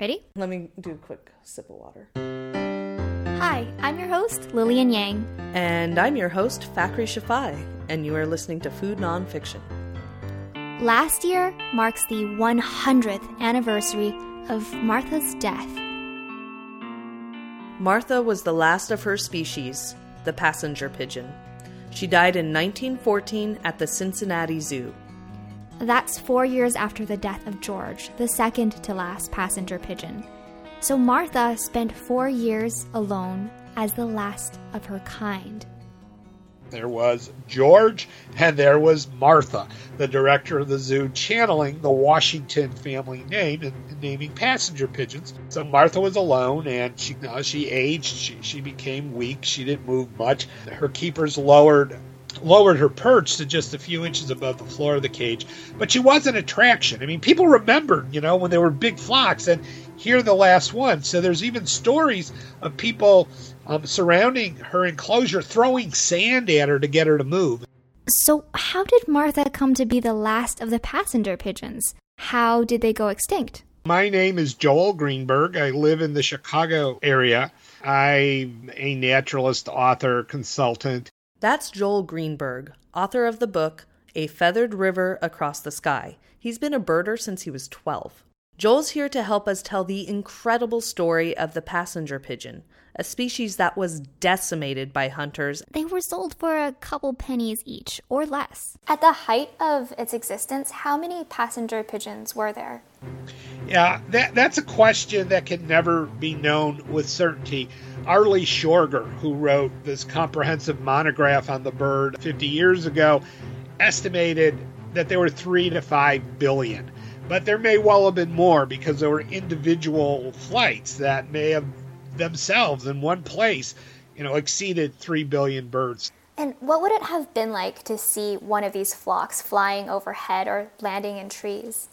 Ready? Let me do a quick sip of water. Hi, I'm your host, Lillian Yang. And I'm your host, Fakri Shafai, and you are listening to Food Nonfiction. Last year marks the 100th anniversary of Martha's death. Martha was the last of her species, the passenger pigeon. She died in 1914 at the Cincinnati Zoo. That's four years after the death of George, the second to last passenger pigeon. So Martha spent four years alone as the last of her kind. There was George and there was Martha, the director of the zoo, channeling the Washington family name and naming passenger pigeons. So Martha was alone and she uh, she aged, she, she became weak, she didn't move much. Her keepers lowered lowered her perch to just a few inches above the floor of the cage, but she was an attraction. I mean, people remembered, you know, when there were big flocks, and here the last one. So there's even stories of people um, surrounding her enclosure, throwing sand at her to get her to move. So, how did Martha come to be the last of the passenger pigeons? How did they go extinct? My name is Joel Greenberg. I live in the Chicago area. I'm a naturalist, author, consultant. That's Joel Greenberg, author of the book A Feathered River Across the Sky. He's been a birder since he was 12. Joel's here to help us tell the incredible story of the passenger pigeon, a species that was decimated by hunters. They were sold for a couple pennies each, or less. At the height of its existence, how many passenger pigeons were there? Yeah, that, that's a question that can never be known with certainty. Arlie Schorger, who wrote this comprehensive monograph on the bird 50 years ago, estimated that there were three to five billion. But there may well have been more because there were individual flights that may have themselves in one place, you know, exceeded 3 billion birds. And what would it have been like to see one of these flocks flying overhead or landing in trees?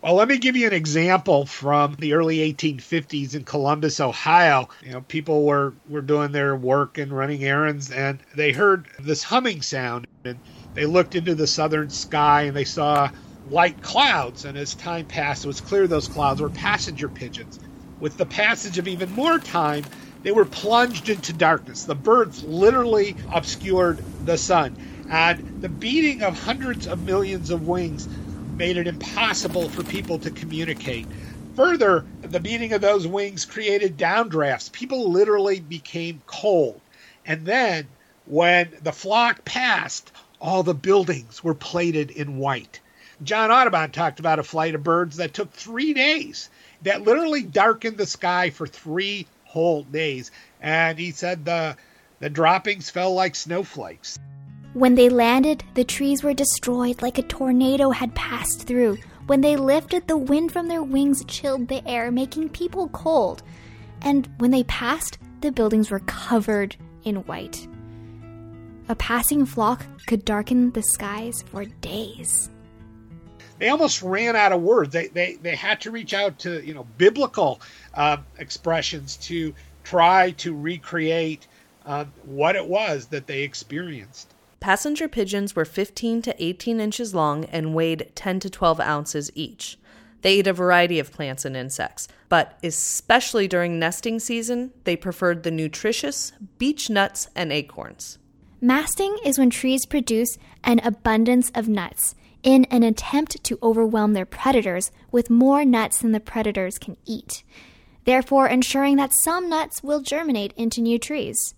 Well, let me give you an example from the early 1850s in Columbus, Ohio. You know, people were, were doing their work and running errands, and they heard this humming sound. And they looked into the southern sky and they saw light clouds. And as time passed, it was clear those clouds were passenger pigeons. With the passage of even more time, they were plunged into darkness. The birds literally obscured the sun. And the beating of hundreds of millions of wings made it impossible for people to communicate. Further, the beating of those wings created downdrafts. People literally became cold. And then, when the flock passed, all the buildings were plated in white. John Audubon talked about a flight of birds that took three days, that literally darkened the sky for three whole days. And he said the, the droppings fell like snowflakes. When they landed, the trees were destroyed like a tornado had passed through. When they lifted, the wind from their wings chilled the air, making people cold. And when they passed, the buildings were covered in white. A passing flock could darken the skies for days they almost ran out of words. They they they had to reach out to you know biblical uh, expressions to try to recreate uh, what it was that they experienced. Passenger pigeons were 15 to 18 inches long and weighed 10 to 12 ounces each. They ate a variety of plants and insects, but especially during nesting season, they preferred the nutritious beech nuts and acorns. Masting is when trees produce an abundance of nuts in an attempt to overwhelm their predators with more nuts than the predators can eat, therefore ensuring that some nuts will germinate into new trees.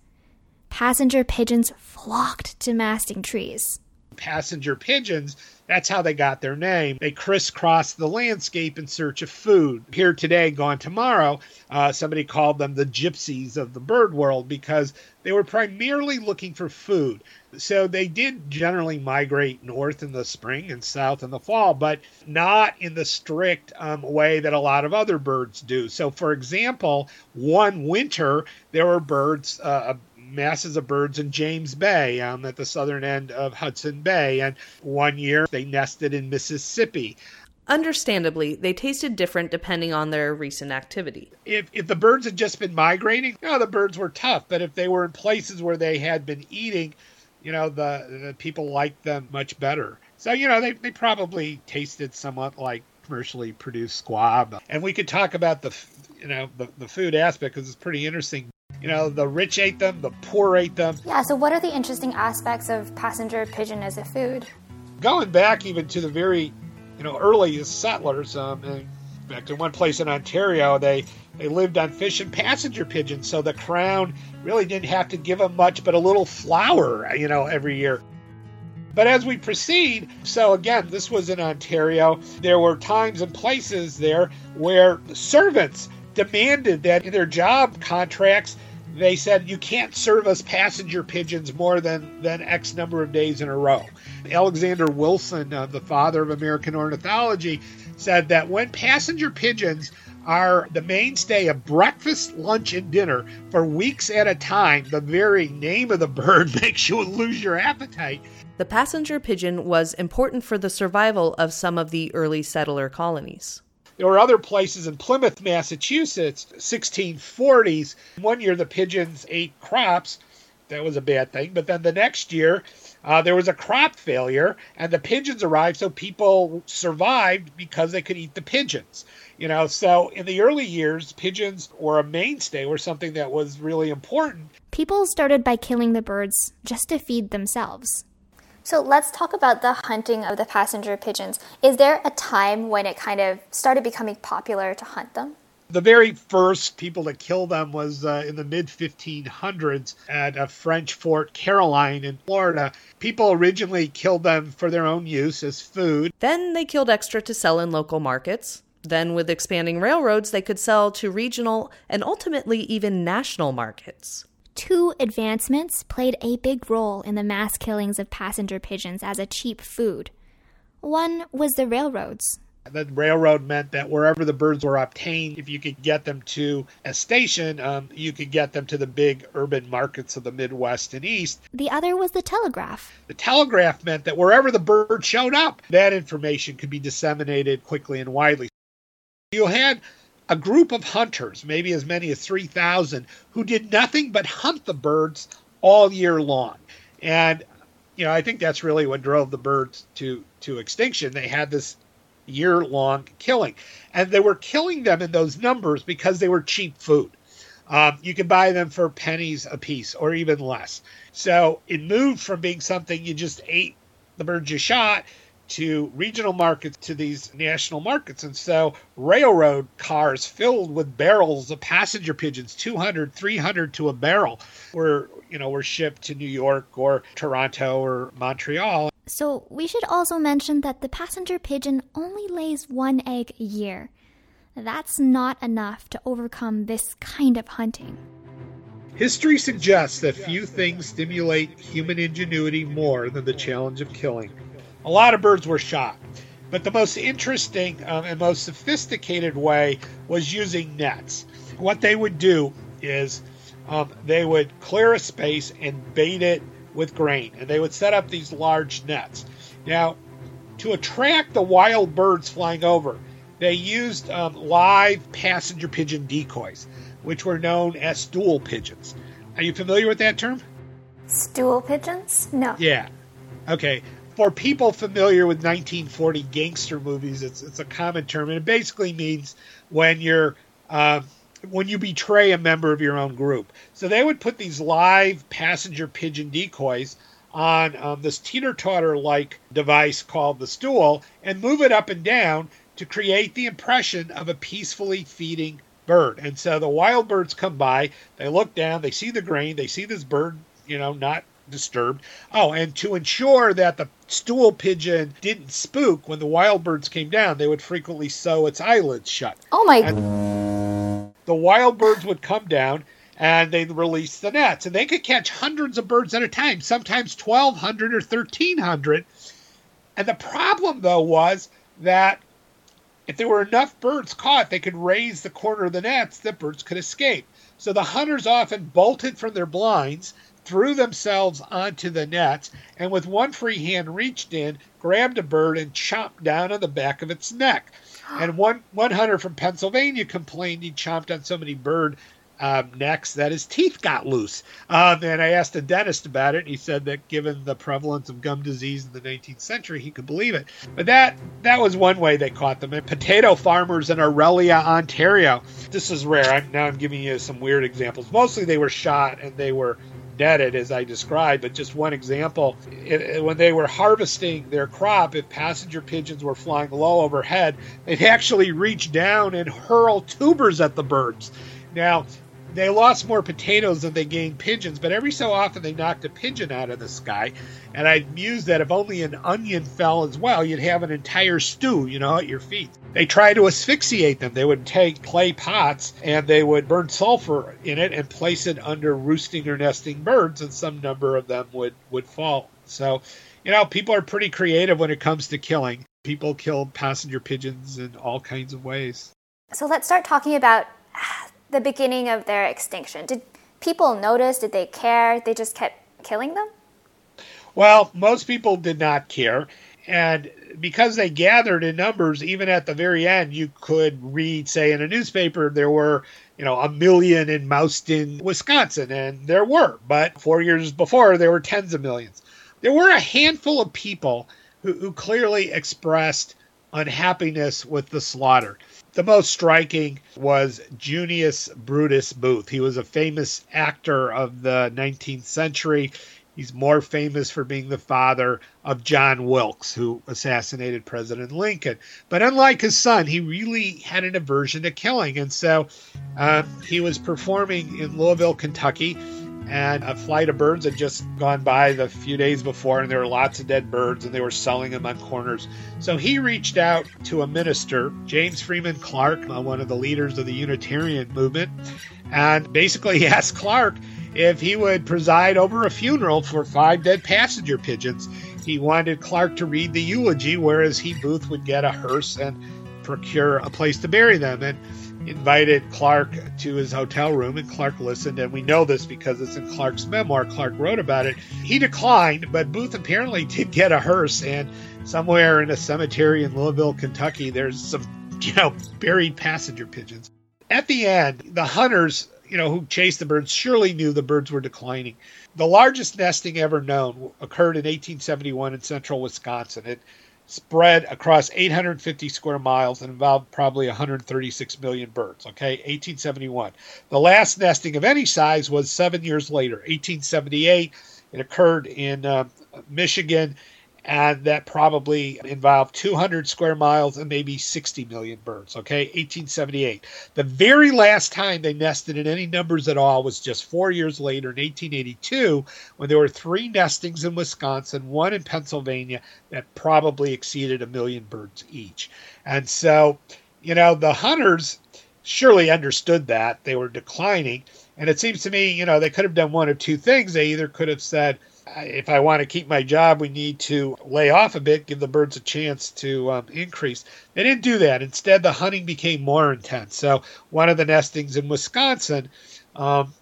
Passenger pigeons flocked to masting trees. Passenger pigeons that's how they got their name. They crisscrossed the landscape in search of food. Here today, gone tomorrow, uh, somebody called them the gypsies of the bird world because they were primarily looking for food. So they did generally migrate north in the spring and south in the fall, but not in the strict um, way that a lot of other birds do. So, for example, one winter there were birds, uh, masses of birds in James Bay um, at the southern end of Hudson Bay. And one year they nested in Mississippi. Understandably, they tasted different depending on their recent activity. If, if the birds had just been migrating, know, the birds were tough. But if they were in places where they had been eating, you know, the, the people liked them much better. So, you know, they, they probably tasted somewhat like commercially produced squab. And we could talk about the, you know, the, the food aspect because it's pretty interesting. You know, the rich ate them, the poor ate them. Yeah, so what are the interesting aspects of passenger pigeon as a food? Going back even to the very, you know, earliest settlers, um, back to one place in Ontario, they they lived on fish and passenger pigeons, so the crown really didn't have to give them much but a little flour, you know, every year. But as we proceed, so again, this was in Ontario, there were times and places there where servants demanded that in their job contracts, they said you can't serve us passenger pigeons more than, than X number of days in a row. Alexander Wilson, uh, the father of American ornithology, said that when passenger pigeons are the mainstay of breakfast, lunch, and dinner for weeks at a time, the very name of the bird makes you lose your appetite. The passenger pigeon was important for the survival of some of the early settler colonies. There were other places in Plymouth, Massachusetts, 1640s. One year the pigeons ate crops. That was a bad thing. But then the next year, uh, there was a crop failure, and the pigeons arrived, so people survived because they could eat the pigeons. You know, so in the early years, pigeons were a mainstay, were something that was really important. People started by killing the birds just to feed themselves. So let's talk about the hunting of the passenger pigeons. Is there a time when it kind of started becoming popular to hunt them? The very first people to kill them was uh, in the mid 1500s at a French Fort Caroline in Florida. People originally killed them for their own use as food. Then they killed extra to sell in local markets. Then, with expanding railroads, they could sell to regional and ultimately even national markets. Two advancements played a big role in the mass killings of passenger pigeons as a cheap food. One was the railroads. The railroad meant that wherever the birds were obtained, if you could get them to a station, um, you could get them to the big urban markets of the Midwest and East. The other was the telegraph. The telegraph meant that wherever the bird showed up, that information could be disseminated quickly and widely. You had a group of hunters, maybe as many as 3,000, who did nothing but hunt the birds all year long. And, you know, I think that's really what drove the birds to, to extinction. They had this year long killing. And they were killing them in those numbers because they were cheap food. Um, you could buy them for pennies a piece or even less. So it moved from being something you just ate the birds you shot to regional markets to these national markets. And so railroad cars filled with barrels of passenger pigeons, 200, 300 to a barrel, were, you know, were shipped to New York or Toronto or Montreal. So we should also mention that the passenger pigeon only lays one egg a year. That's not enough to overcome this kind of hunting. History suggests that few things stimulate human ingenuity more than the challenge of killing. A lot of birds were shot. But the most interesting um, and most sophisticated way was using nets. What they would do is um, they would clear a space and bait it with grain, and they would set up these large nets. Now, to attract the wild birds flying over, they used um, live passenger pigeon decoys, which were known as stool pigeons. Are you familiar with that term? Stool pigeons? No. Yeah. Okay for people familiar with 1940 gangster movies, it's it's a common term, and it basically means when you're uh, when you betray a member of your own group. So they would put these live passenger pigeon decoys on um, this teeter totter like device called the stool and move it up and down to create the impression of a peacefully feeding bird. And so the wild birds come by, they look down, they see the grain, they see this bird, you know, not disturbed. Oh, and to ensure that the stool pigeon didn't spook when the wild birds came down, they would frequently sew its eyelids shut. Oh my! And the wild birds would come down and they'd release the nets, and they could catch hundreds of birds at a time, sometimes 1,200 or 1,300. And the problem, though, was that if there were enough birds caught, they could raise the corner of the nets that birds could escape. So the hunters often bolted from their blinds threw themselves onto the nets, and with one free hand reached in, grabbed a bird, and chomped down on the back of its neck. And one, one hunter from Pennsylvania complained he chomped on so many bird um, necks that his teeth got loose. Um, and I asked a dentist about it, and he said that given the prevalence of gum disease in the 19th century, he could believe it. But that that was one way they caught them. And potato farmers in Orillia, Ontario. This is rare. I'm, now I'm giving you some weird examples. Mostly they were shot and they were netted as I described, but just one example. It, it, when they were harvesting their crop, if passenger pigeons were flying low overhead, they'd actually reach down and hurl tubers at the birds. Now, they lost more potatoes than they gained pigeons, but every so often they knocked a pigeon out of the sky. And I mused that if only an onion fell as well, you'd have an entire stew, you know, at your feet. They tried to asphyxiate them. They would take clay pots and they would burn sulfur in it and place it under roosting or nesting birds, and some number of them would, would fall. So, you know, people are pretty creative when it comes to killing. People kill passenger pigeons in all kinds of ways. So let's start talking about the beginning of their extinction? Did people notice? Did they care? They just kept killing them? Well, most people did not care. And because they gathered in numbers, even at the very end, you could read, say, in a newspaper, there were, you know, a million in Mauston, Wisconsin, and there were. But four years before, there were tens of millions. There were a handful of people who, who clearly expressed unhappiness with the slaughter. The most striking was Junius Brutus Booth. He was a famous actor of the 19th century. He's more famous for being the father of John Wilkes, who assassinated President Lincoln. But unlike his son, he really had an aversion to killing. And so uh, he was performing in Louisville, Kentucky and a flight of birds had just gone by the few days before, and there were lots of dead birds, and they were selling them on corners. So he reached out to a minister, James Freeman Clarke, uh, one of the leaders of the Unitarian movement, and basically he asked Clarke if he would preside over a funeral for five dead passenger pigeons. He wanted Clarke to read the eulogy, whereas he, Booth, would get a hearse and procure a place to bury them. And invited Clarke to his hotel room, and Clarke listened. And we know this because it's in Clarke's memoir. Clarke wrote about it. He declined, but Booth apparently did get a hearse. And somewhere in a cemetery in Louisville, Kentucky, there's some, you know, buried passenger pigeons. At the end, the hunters, you know, who chased the birds surely knew the birds were declining. The largest nesting ever known occurred in 1871 in central Wisconsin. It spread across 850 square miles and involved probably 136 million birds. Okay, 1871. The last nesting of any size was seven years later, 1878. It occurred in uh, Michigan and that probably involved 200 square miles and maybe 60 million birds. Okay, 1878. The very last time they nested in any numbers at all was just four years later in 1882, when there were three nestings in Wisconsin, one in Pennsylvania, that probably exceeded a million birds each. And so, you know, the hunters surely understood that they were declining. And it seems to me, you know, they could have done one of two things. They either could have said, if I want to keep my job, we need to lay off a bit, give the birds a chance to um, increase. They didn't do that. Instead, the hunting became more intense. So, one of the nestings in Wisconsin, um,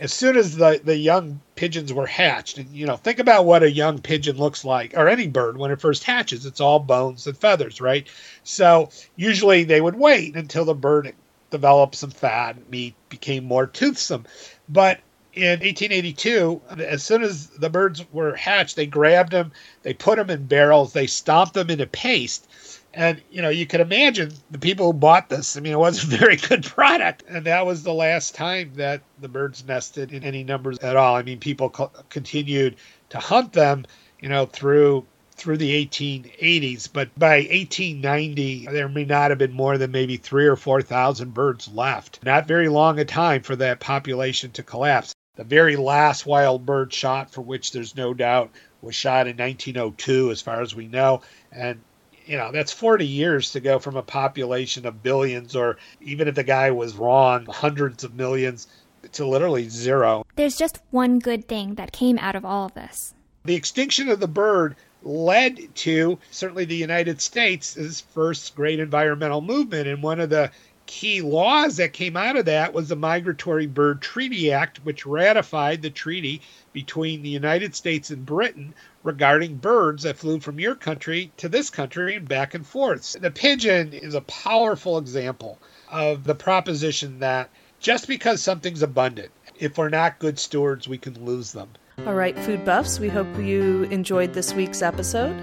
as soon as the, the young pigeons were hatched, and you know, think about what a young pigeon looks like, or any bird when it first hatches, it's all bones and feathers, right? So, usually they would wait until the bird developed some fat, meat became more toothsome. But in 1882, as soon as the birds were hatched, they grabbed them, they put them in barrels, they stomped them into paste. And, you know, you can imagine the people who bought this. I mean, it wasn't a very good product. And that was the last time that the birds nested in any numbers at all. I mean, people co- continued to hunt them, you know, through through the 1880s, but by 1890 there may not have been more than maybe three or four thousand birds left. Not very long a time for that population to collapse. The very last wild bird shot, for which there's no doubt, was shot in 1902, as far as we know. And, you know, that's 40 years to go from a population of billions, or even if the guy was wrong, hundreds of millions, to literally zero. There's just one good thing that came out of all of this. The extinction of the bird led to certainly the United States' first great environmental movement. And one of the key laws that came out of that was the Migratory Bird Treaty Act, which ratified the treaty between the United States and Britain regarding birds that flew from your country to this country and back and forth. The pigeon is a powerful example of the proposition that just because something's abundant. If we're not good stewards, we can lose them. All right, food buffs, we hope you enjoyed this week's episode.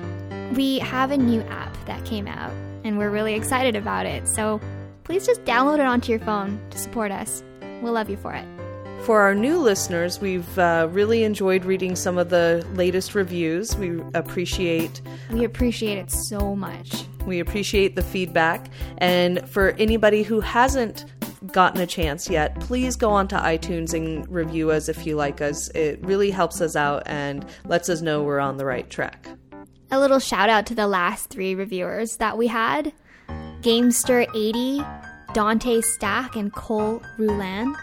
We have a new app that came out, and we're really excited about it. So please just download it onto your phone to support us. We'll love you for it. For our new listeners, we've uh, really enjoyed reading some of the latest reviews. We appreciate We appreciate it so much. we appreciate the feedback. And for anybody who hasn't gotten a chance yet, please go onto iTunes and review us if you like us. It really helps us out and lets us know we're on the right track. A little shout out to the last three reviewers that we had Gamester80, Dante Stack, and Cole Roulan.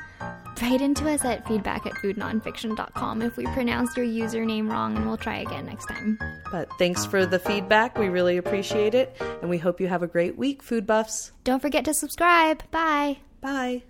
Write into us at feedback at foodnonfiction.com if we pronounced your username wrong, and we'll try again next time. But thanks for the feedback. We really appreciate it. And we hope you have a great week, food buffs. Don't forget to subscribe. Bye. Bye.